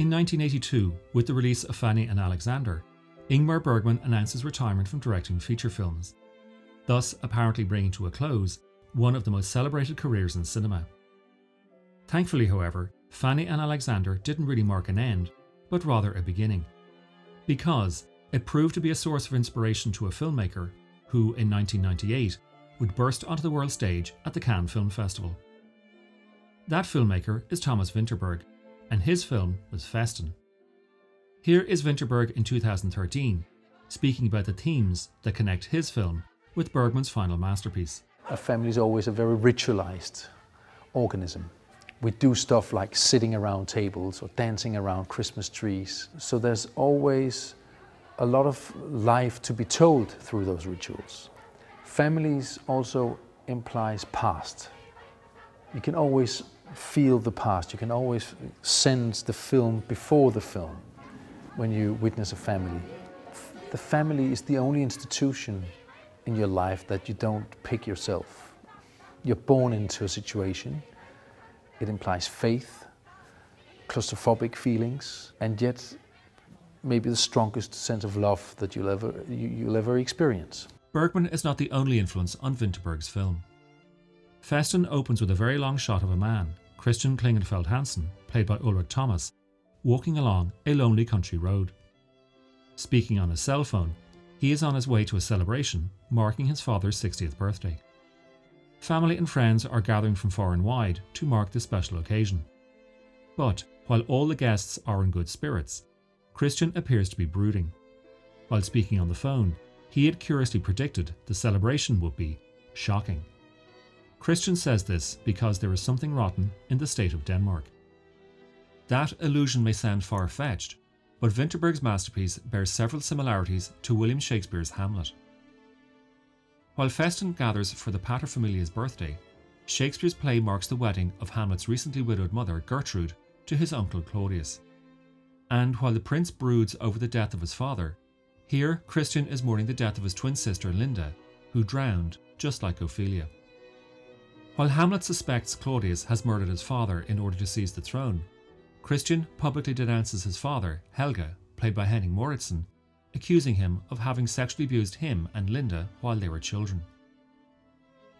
In 1982, with the release of Fanny and Alexander, Ingmar Bergman announces retirement from directing feature films, thus apparently bringing to a close one of the most celebrated careers in cinema. Thankfully, however, Fanny and Alexander didn't really mark an end, but rather a beginning. Because it proved to be a source of inspiration to a filmmaker who, in 1998, would burst onto the world stage at the Cannes Film Festival. That filmmaker is Thomas Vinterberg, and his film was Festen. Here is Vinterberg in 2013, speaking about the themes that connect his film with Bergman's final masterpiece. A family is always a very ritualized organism. We do stuff like sitting around tables or dancing around Christmas trees. So there's always a lot of life to be told through those rituals. Families also implies past. You can always feel the past. You can always sense the film before the film when you witness a family. The family is the only institution in your life that you don't pick yourself. You're born into a situation. It implies faith, claustrophobic feelings, and yet maybe the strongest sense of love that you'll ever, you, will ever experience. Bergman is not the only influence on Vinterberg's film. Festen opens with a very long shot of a man, Christian Klingenfeld Hansen, played by Ulrich Thomsen, walking along a lonely country road. Speaking on his cell phone, he is on his way to a celebration marking his father's 60th birthday. Family and friends are gathering from far and wide to mark this special occasion. But while all the guests are in good spirits, Christian appears to be brooding. While speaking on the phone, he had curiously predicted the celebration would be shocking. Christian says this because there is something rotten in the state of Denmark. That illusion may sound far fetched, but Vinterberg's masterpiece bears several similarities to William Shakespeare's Hamlet. While Festen gathers for the paterfamilia's birthday, Shakespeare's play marks the wedding of Hamlet's recently widowed mother, Gertrude, to his uncle Claudius. And while the prince broods over the death of his father, here Christian is mourning the death of his twin sister Linda, who drowned just like Ophelia. While Hamlet suspects Claudius has murdered his father in order to seize the throne, Christian publicly denounces his father, Helge, played by Henning Moritzen, accusing him of having sexually abused him and Linda while they were children.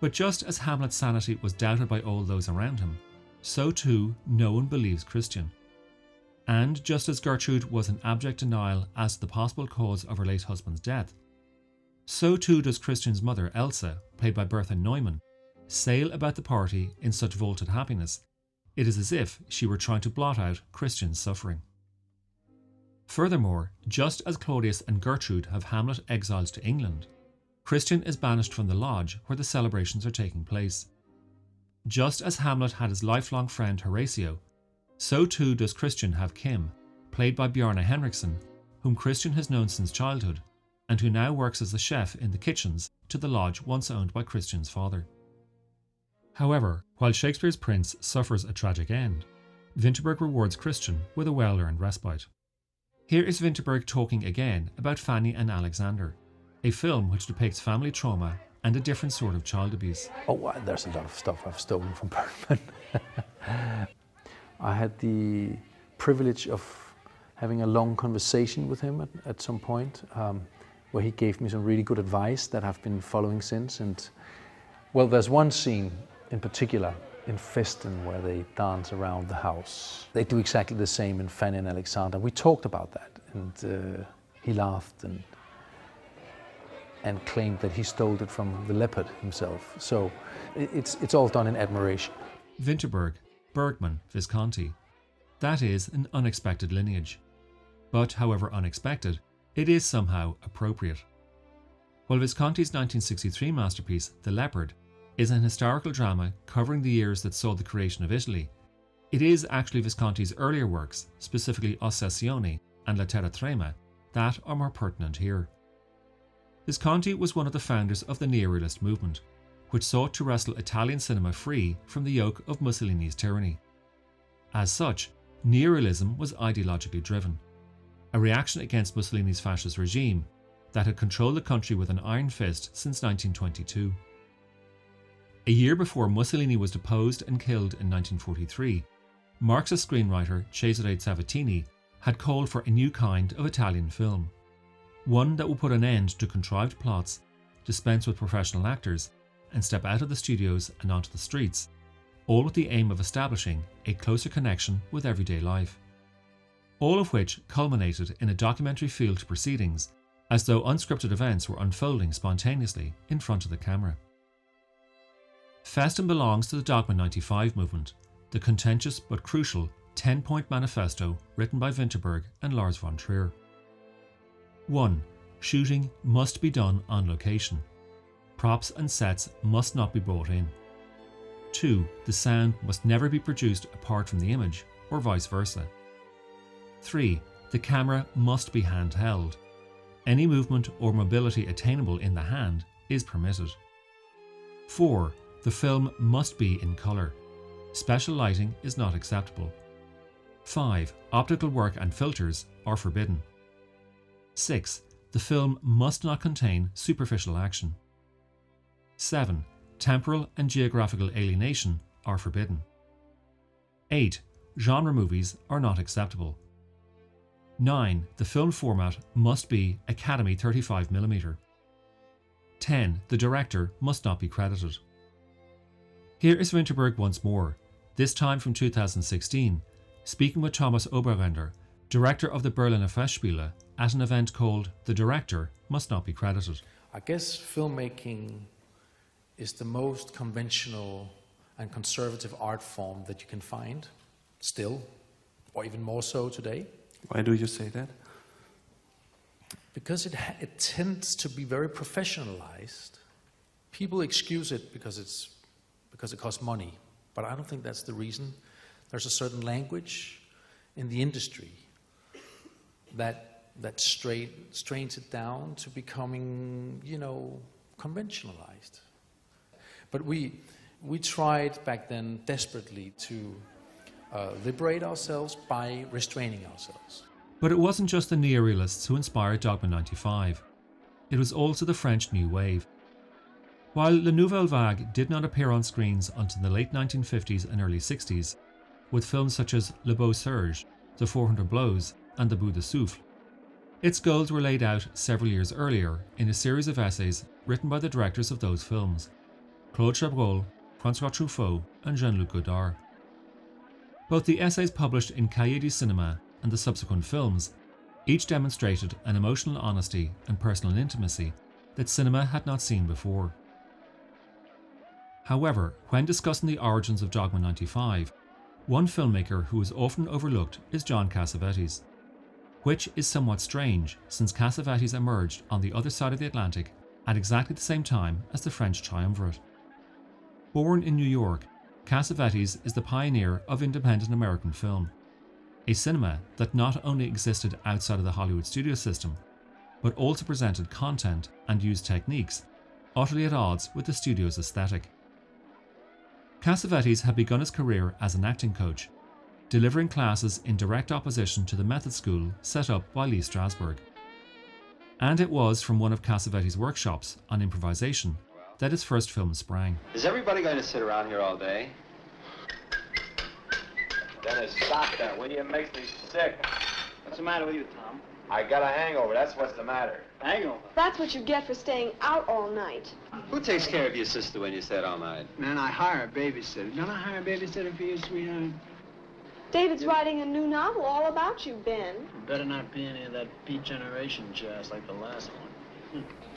But just as Hamlet's sanity was doubted by all those around him, so too no one believes Christian. And just as Gertrude was in abject denial as to the possible cause of her late husband's death, so too does Christian's mother, Elsa, played by Birthe Neumann, sail about the party in such vaulted happiness, it is as if she were trying to blot out Christian's suffering. Furthermore, just as Claudius and Gertrude have Hamlet exiled to England, Christian is banished from the lodge where the celebrations are taking place. Just as Hamlet had his lifelong friend Horatio, so too does Christian have Kim, played by Bjarne Henriksen, whom Christian has known since childhood, and who now works as a chef in the kitchens to the lodge once owned by Christian's father. However, while Shakespeare's prince suffers a tragic end, Vinterberg rewards Christian with a well earned respite. Here is Vinterberg talking again about Fanny and Alexander, a film which depicts family trauma and a different sort of child abuse. Oh, there's a lot of stuff I've stolen from Bergman. I had the privilege of having a long conversation with him at, at some point, um, where he gave me some really good advice that I've been following since. And well, there's one scene in particular in Festen where they dance around the house. They do exactly the same in Fanny and Alexander. We talked about that and uh, he laughed and and claimed that he stole it from the leopard himself. So it's, it's all done in admiration. Vinterberg, Bergman, Visconti. That is an unexpected lineage. But however unexpected, it is somehow appropriate. While Visconti's 1963 masterpiece, The Leopard, is an historical drama covering the years that saw the creation of Italy. It is actually Visconti's earlier works, specifically Ossessione and La Terra Trema, that are more pertinent here. Visconti was one of the founders of the Neorealist movement, which sought to wrestle Italian cinema free from the yoke of Mussolini's tyranny. As such, Neorealism was ideologically driven, a reaction against Mussolini's fascist regime that had controlled the country with an iron fist since 1922. A year before Mussolini was deposed and killed in 1943, Marxist screenwriter Cesare Zavattini had called for a new kind of Italian film, one that would put an end to contrived plots, dispense with professional actors, and step out of the studios and onto the streets, all with the aim of establishing a closer connection with everyday life. All of which culminated in a documentary feel to proceedings, as though unscripted events were unfolding spontaneously in front of the camera. Festen belongs to the Dogma 95 movement, the contentious but crucial 10 point manifesto written by Vinterberg and Lars von Trier. 1. Shooting must be done on location. Props and sets must not be brought in. 2. The sound must never be produced apart from the image, or vice versa. 3. The camera must be handheld. Any movement or mobility attainable in the hand is permitted. 4. The film must be in colour. Special lighting is not acceptable. 5. Optical work and filters are forbidden. 6. The film must not contain superficial action. 7. Temporal and geographical alienation are forbidden. 8. Genre movies are not acceptable. 9. The film format must be Academy 35mm. 10. The director must not be credited. Here is Vinterberg once more, this time from 2016, speaking with Thomas Oberender, director of the Berliner Festspiele, at an event called The Director Must Not Be Credited. I guess filmmaking is the most conventional and conservative art form that you can find, still, or even more so today. Why do you say that? Because it, it tends to be very professionalized. People excuse it because, it's, because it costs money, but I don't think that's the reason. There's a certain language in the industry that, that strains it down to becoming, you know, conventionalized. But we, we tried back then desperately to uh, liberate ourselves by restraining ourselves. But it wasn't just the neorealists who inspired Dogma 95. It was also the French New Wave. While La Nouvelle Vague did not appear on screens until the late 1950s and early 60s, with films such as Le Beau Serge, The 400 Blows, and The Bout de Souffle, its goals were laid out several years earlier in a series of essays written by the directors of those films Claude Chabrol, Francois Truffaut, and Jean Luc Godard. Both the essays published in Cahiers du Cinema and the subsequent films each demonstrated an emotional honesty and personal intimacy that cinema had not seen before. However, when discussing the origins of Dogma 95, one filmmaker who is often overlooked is John Cassavetes, which is somewhat strange since Cassavetes emerged on the other side of the Atlantic at exactly the same time as the French triumvirate. Born in New York, Cassavetes is the pioneer of independent American film, a cinema that not only existed outside of the Hollywood studio system, but also presented content and used techniques utterly at odds with the studio's aesthetic. Cassavetes had begun his career as an acting coach, delivering classes in direct opposition to the method school set up by Lee Strasberg. And it was from one of Cassavetes' workshops on improvisation that his first film sprang. Is everybody going to sit around here all day? Dennis, stop that, will you? It makes me sick. What's the matter with you, Tom? I got a hangover, that's what's the matter. Hangover? That's what you get for staying out all night. Who takes care of your sister when you stay all night? Man, I hire a babysitter. Don't I hire a babysitter for you, sweetheart? David's writing a new novel all about you, Ben. Better not be any of that Beat Generation jazz like the last one.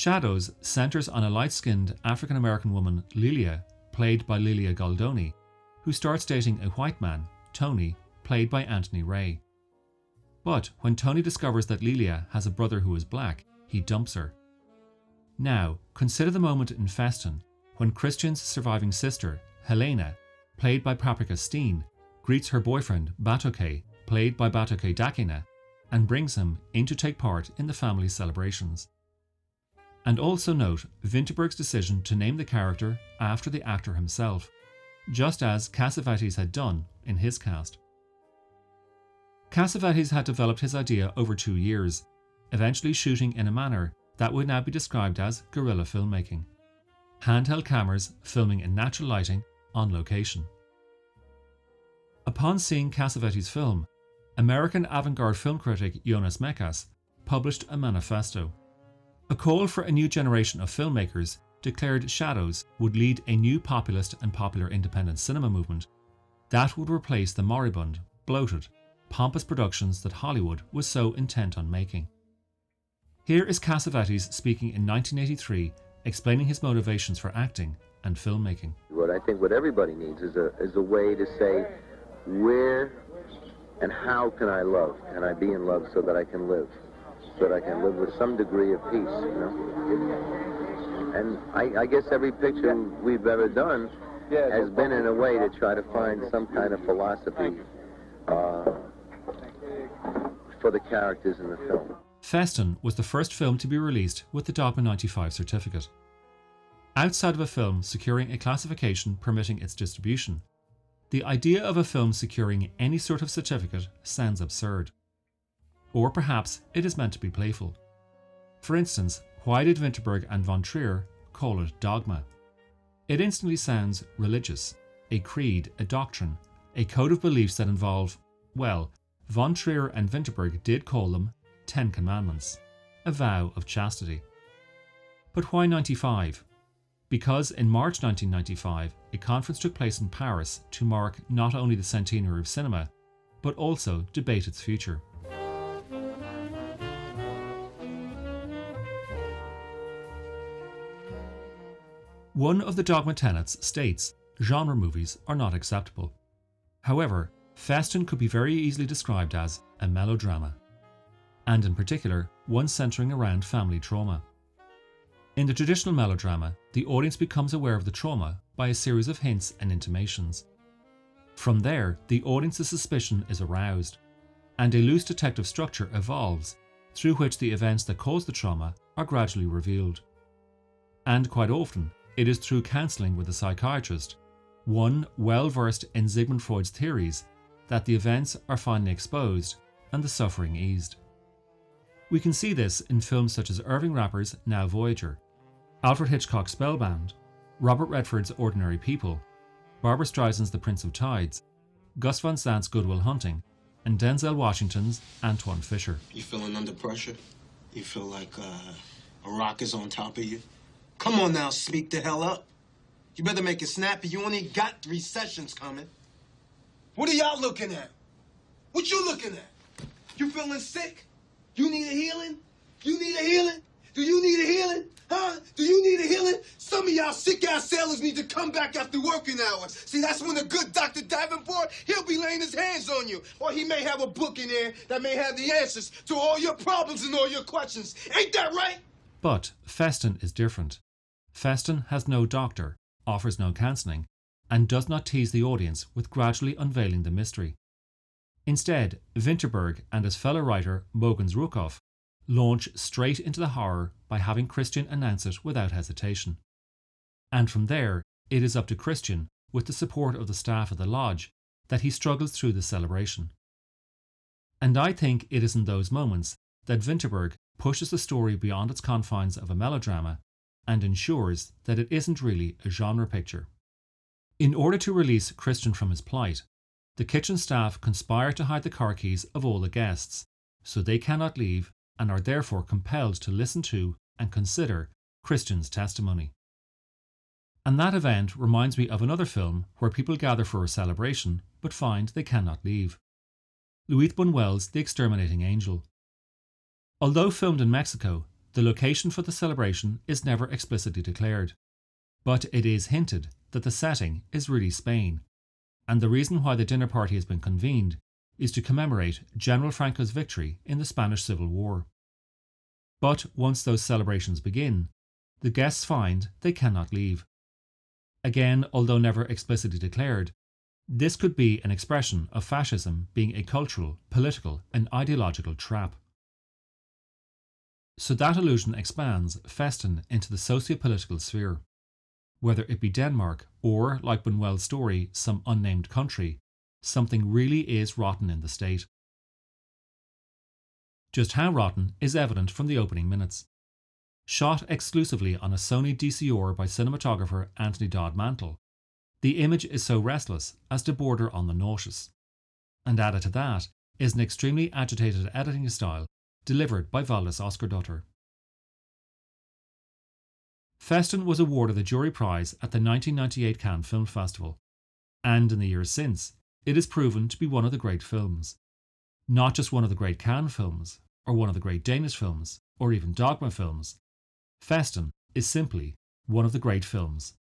Shadows centres on a light skinned African American woman, Lelia, played by Lelia Goldoni, who starts dating a white man, Tony, played by Anthony Ray. But when Tony discovers that Lelia has a brother who is black, he dumps her. Now, consider the moment in Festen when Christian's surviving sister, Helena, played by Paprika Steen, greets her boyfriend, Batoke, played by Gbatokai Dakinah, and brings him in to take part in the family celebrations. And also note Vinterberg's decision to name the character after the actor himself, just as Cassavetes had done in his cast. Cassavetes had developed his idea over two years, eventually shooting in a manner that would now be described as guerrilla filmmaking. Handheld cameras filming in natural lighting on location. Upon seeing Cassavetes' film, American avant garde film critic Jonas Mekas published a manifesto. A call for a new generation of filmmakers declared Shadows would lead a new populist and popular independent cinema movement that would replace the moribund, bloated, pompous productions that Hollywood was so intent on making. Here is Cassavetes speaking in 1983, explaining his motivations for acting and filmmaking. What I think what everybody needs is a, is a way to say, where and how can I love? Can I be in love so that I can live? So that I can live with some degree of peace, you know? And I, I guess every picture we've ever done has been in a way to try to find some kind of philosophy uh, for the characters in the film. Festen was the first film to be released with the Dogma 95 certificate. Outside of a film securing a classification permitting its distribution, the idea of a film securing any sort of certificate sounds absurd. Or perhaps it is meant to be playful. For instance, why did Vinterberg and von Trier call it dogma? It instantly sounds religious, a creed, a doctrine, a code of beliefs that involve, well, von Trier and Vinterberg did call them Ten Commandments, a vow of chastity. But why 95? Because in March 1995, a conference took place in Paris to mark not only the centenary of cinema, but also debate its future. One of the dogma tenets states genre movies are not acceptable. However, Festen could be very easily described as a melodrama, and in particular, one centering around family trauma. In the traditional melodrama, the audience becomes aware of the trauma by a series of hints and intimations. From there, the audience's suspicion is aroused, and a loose detective structure evolves through which the events that cause the trauma are gradually revealed. And quite often, it is through counselling with a psychiatrist, one well versed in Sigmund Freud's theories, that the events are finally exposed and the suffering eased. We can see this in films such as Irving Rapper's Now Voyager, Alfred Hitchcock's Spellbound, Robert Redford's Ordinary People, Barbra Streisand's The Prince of Tides, Gus Van Sant's Good Will Hunting, and Denzel Washington's Antwone Fisher. You feeling under pressure? You feel like uh, a rock is on top of you? Come on now, speak the hell up. You better make it snappy. You only got three sessions coming. What are y'all looking at? What you looking at? You feeling sick? You need a healing? You need a healing? Do you need a healing? Huh? Do you need a healing? Some of y'all sick ass sailors need to come back after working hours. See, that's when a good Dr. Davenport, he'll be laying his hands on you. Or he may have a book in there that may have the answers to all your problems and all your questions. Ain't that right? But Festen is different. Festen has no doctor, offers no counselling, and does not tease the audience with gradually unveiling the mystery. Instead, Vinterberg and his fellow writer Mogens Rukov launch straight into the horror by having Christian announce it without hesitation. And from there, it is up to Christian, with the support of the staff of the lodge, that he struggles through the celebration. And I think it is in those moments that Vinterberg pushes the story beyond its confines of a melodrama and ensures that it isn't really a genre picture. In order to release Christian from his plight, the kitchen staff conspire to hide the car keys of all the guests, so they cannot leave and are therefore compelled to listen to and consider Christian's testimony. And that event reminds me of another film where people gather for a celebration but find they cannot leave. Luis Buñuel's The Exterminating Angel. Although filmed in Mexico, the location for the celebration is never explicitly declared, but it is hinted that the setting is really Spain, and the reason why the dinner party has been convened is to commemorate General Franco's victory in the Spanish Civil War. But once those celebrations begin, the guests find they cannot leave. Again, although never explicitly declared, this could be an expression of fascism being a cultural, political, and ideological trap. So that illusion expands Festen into the socio-political sphere. Whether it be Denmark or, like Buñuel's story, some unnamed country, something really is rotten in the state. Just how rotten is evident from the opening minutes. shot exclusively on a Sony DCR by cinematographer Anthony Dodd Mantle, the image is so restless as to border on the nauseous. And added to that is an extremely agitated editing style delivered by Valdis Óskarsdóttir. Festen was awarded the jury prize at the 1998 Cannes Film Festival, and in the years since, it is proven to be one of the great films. Not just one of the great Cannes films, or one of the great Danish films, or even Dogma films. Festen is simply one of the great films.